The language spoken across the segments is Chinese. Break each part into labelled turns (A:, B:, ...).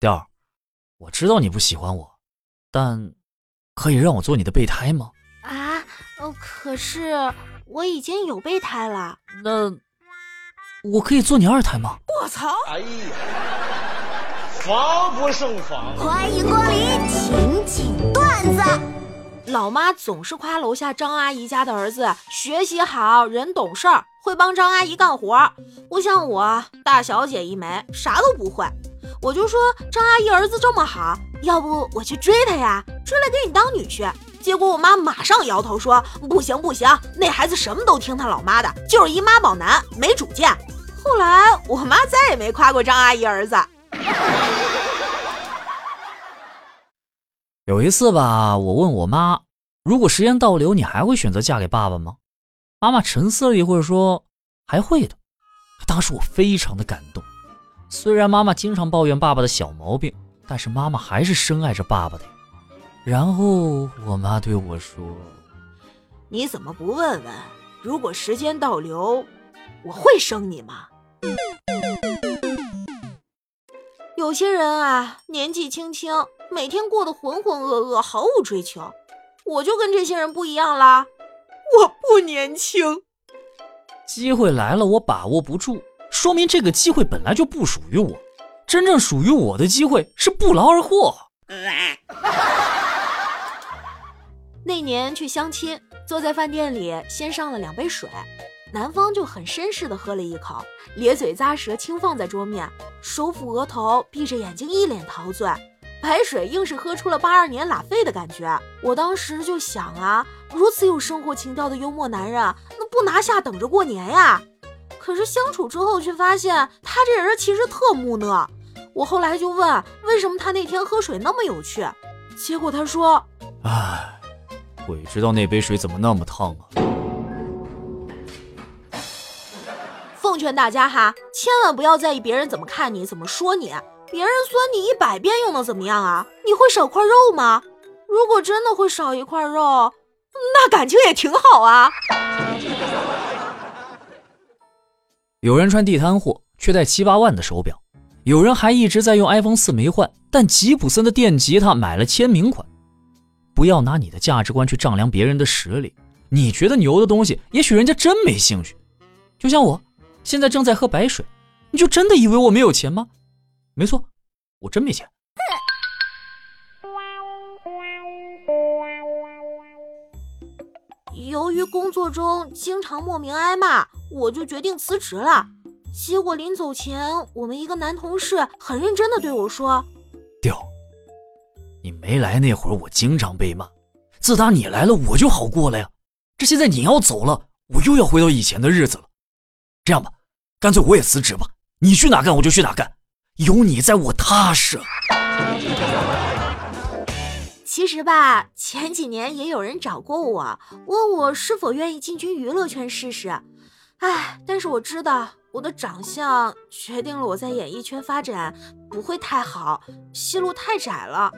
A: 调儿，我知道你不喜欢我，但可以让我做你的备胎吗？
B: 啊，可是我已经有备胎了。
A: 那我可以做你二胎吗？
B: 我操！哎呀，
C: 防不胜防。
B: 欢迎光临情景段子。老妈总是夸楼下张阿姨家的儿子学习好，人懂事儿，会帮张阿姨干活。不像我大小姐一枚，啥都不会。我就说张阿姨儿子这么好，要不我去追他呀？追来给你当女婿。结果我妈马上摇头说不行不行，那孩子什么都听他老妈的，就是一妈宝男，没主见。后来我妈再也没夸过张阿姨儿子。
A: 有一次吧，我问我妈，如果时间倒流，你还会选择嫁给爸爸吗？妈妈沉思了一会儿说，还会的。当时我非常的感动。虽然妈妈经常抱怨爸爸的小毛病，但是妈妈还是深爱着爸爸的。然后我妈对我说：“
B: 你怎么不问问，如果时间倒流，我会生你吗？”有些人啊，年纪轻轻，每天过得浑浑噩噩，毫无追求。我就跟这些人不一样啦，我不年轻。
A: 机会来了，我把握不住。说明这个机会本来就不属于我，真正属于我的机会是不劳而获。
B: 那年去相亲，坐在饭店里，先上了两杯水，男方就很绅士的喝了一口，咧嘴咂舌轻放在桌面，手抚额头，闭着眼睛一脸陶醉，白水硬是喝出了八二年拉菲的感觉。我当时就想啊，如此有生活情调的幽默男人，那不拿下等着过年呀？可是相处之后，却发现他这人其实特木讷。我后来就问，为什么他那天喝水那么有趣？结果他说：“
A: 哎，鬼知道那杯水怎么那么烫啊！”
B: 奉劝大家哈，千万不要在意别人怎么看你、怎么说你。别人酸你一百遍又能怎么样啊？你会少块肉吗？如果真的会少一块肉，那感情也挺好啊。
A: 有人穿地摊货，却戴七八万的手表；有人还一直在用 iPhone 四没换，但吉普森的电吉他买了签名款。不要拿你的价值观去丈量别人的实力。你觉得牛的东西，也许人家真没兴趣。就像我，现在正在喝白水，你就真的以为我没有钱吗？没错，我真没钱。
B: 由于工作中经常莫名挨骂，我就决定辞职了。结果临走前，我们一个男同事很认真的对我说：“
A: 调，你没来那会儿，我经常被骂。自打你来了，我就好过了呀。这现在你要走了，我又要回到以前的日子了。这样吧，干脆我也辞职吧。你去哪干，我就去哪干。有你在我踏实。”
B: 其实吧，前几年也有人找过我，问我是否愿意进军娱乐圈试试。唉，但是我知道我的长相决定了我在演艺圈发展不会太好，戏路太窄了，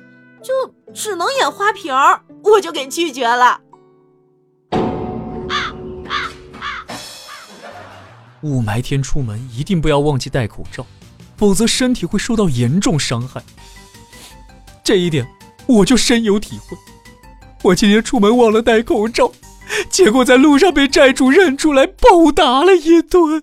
B: 就只能演花瓶儿，我就给拒绝了。
A: 雾霾天出门一定不要忘记戴口罩，否则身体会受到严重伤害。这一点。我就深有体会，我今天出门忘了戴口罩，结果在路上被债主认出来暴打了一顿。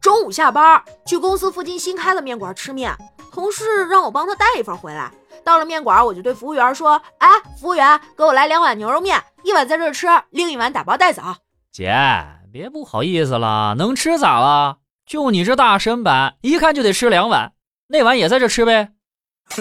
B: 中午下班去公司附近新开的面馆吃面，同事让我帮他带一份回来。到了面馆，我就对服务员说：“哎，服务员，给我来两碗牛肉面，一碗在这吃，另一碗打包带走。”
A: 姐，别不好意思了，能吃咋了？就你这大身板，一看就得吃两碗。那碗也在这吃呗。